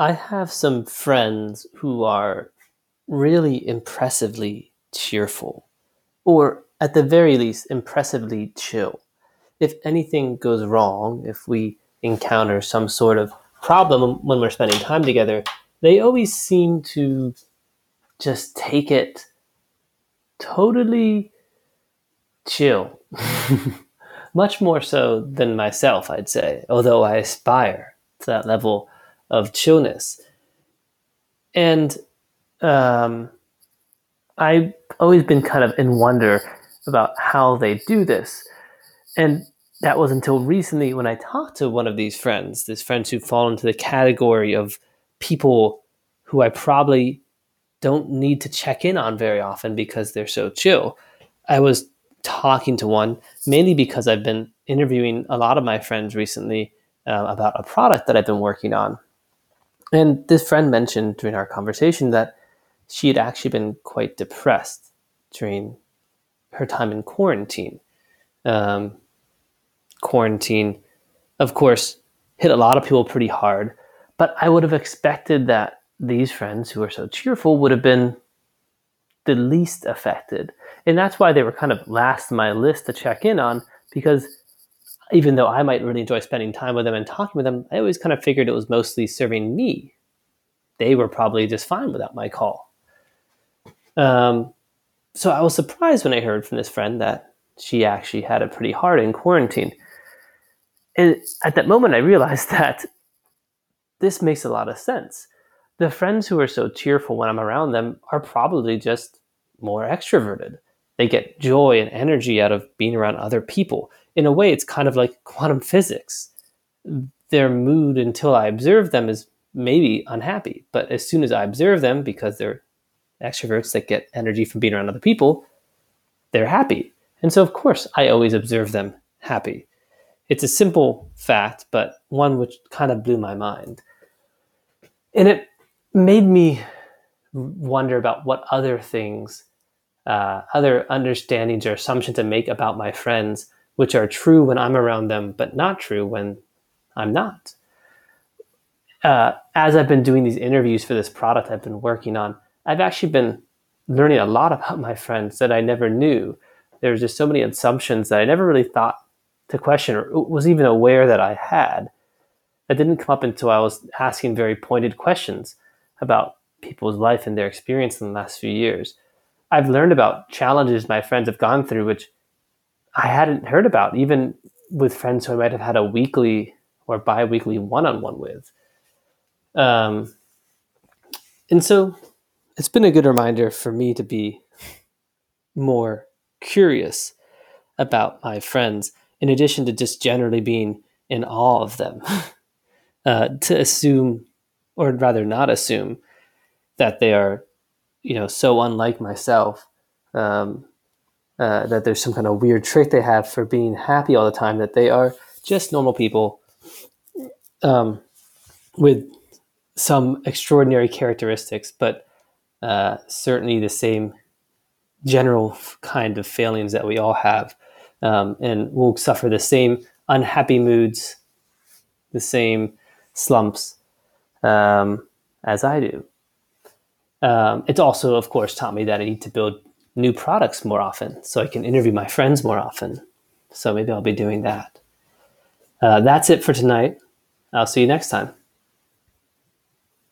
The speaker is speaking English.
I have some friends who are really impressively cheerful, or at the very least, impressively chill. If anything goes wrong, if we encounter some sort of problem when we're spending time together, they always seem to just take it totally chill. Much more so than myself, I'd say, although I aspire to that level of chillness. And um, I've always been kind of in wonder about how they do this. And that was until recently when I talked to one of these friends, these friends who fall into the category of people who I probably don't need to check in on very often because they're so chill. I was talking to one mainly because I've been interviewing a lot of my friends recently uh, about a product that I've been working on. And this friend mentioned during our conversation that she had actually been quite depressed during her time in quarantine. Um, quarantine, of course, hit a lot of people pretty hard, but I would have expected that these friends who are so cheerful would have been the least affected. And that's why they were kind of last on my list to check in on because even though I might really enjoy spending time with them and talking with them, I always kind of figured it was mostly serving me. They were probably just fine without my call. Um, so I was surprised when I heard from this friend that she actually had it pretty hard in quarantine. And at that moment, I realized that this makes a lot of sense. The friends who are so cheerful when I'm around them are probably just more extroverted. They get joy and energy out of being around other people in a way, it's kind of like quantum physics. Their mood until I observe them is maybe unhappy, but as soon as I observe them, because they're extroverts that get energy from being around other people, they're happy. And so, of course, I always observe them happy. It's a simple fact, but one which kind of blew my mind. And it made me wonder about what other things, uh, other understandings or assumptions to make about my friends which are true when I'm around them, but not true when I'm not. Uh, as I've been doing these interviews for this product I've been working on, I've actually been learning a lot about my friends that I never knew. There's just so many assumptions that I never really thought to question or was even aware that I had. That didn't come up until I was asking very pointed questions about people's life and their experience in the last few years. I've learned about challenges my friends have gone through, which I hadn't heard about, even with friends who I might have had a weekly or bi weekly one on one with. Um, and so it's been a good reminder for me to be more curious about my friends, in addition to just generally being in awe of them. uh, to assume, or rather not assume, that they are, you know, so unlike myself. Um, uh, that there's some kind of weird trick they have for being happy all the time, that they are just normal people um, with some extraordinary characteristics, but uh, certainly the same general kind of failings that we all have. Um, and will suffer the same unhappy moods, the same slumps um, as I do. Um, it's also, of course, taught me that I need to build new products more often so I can interview my friends more often. So maybe I'll be doing that. Uh, that's it for tonight. I'll see you next time.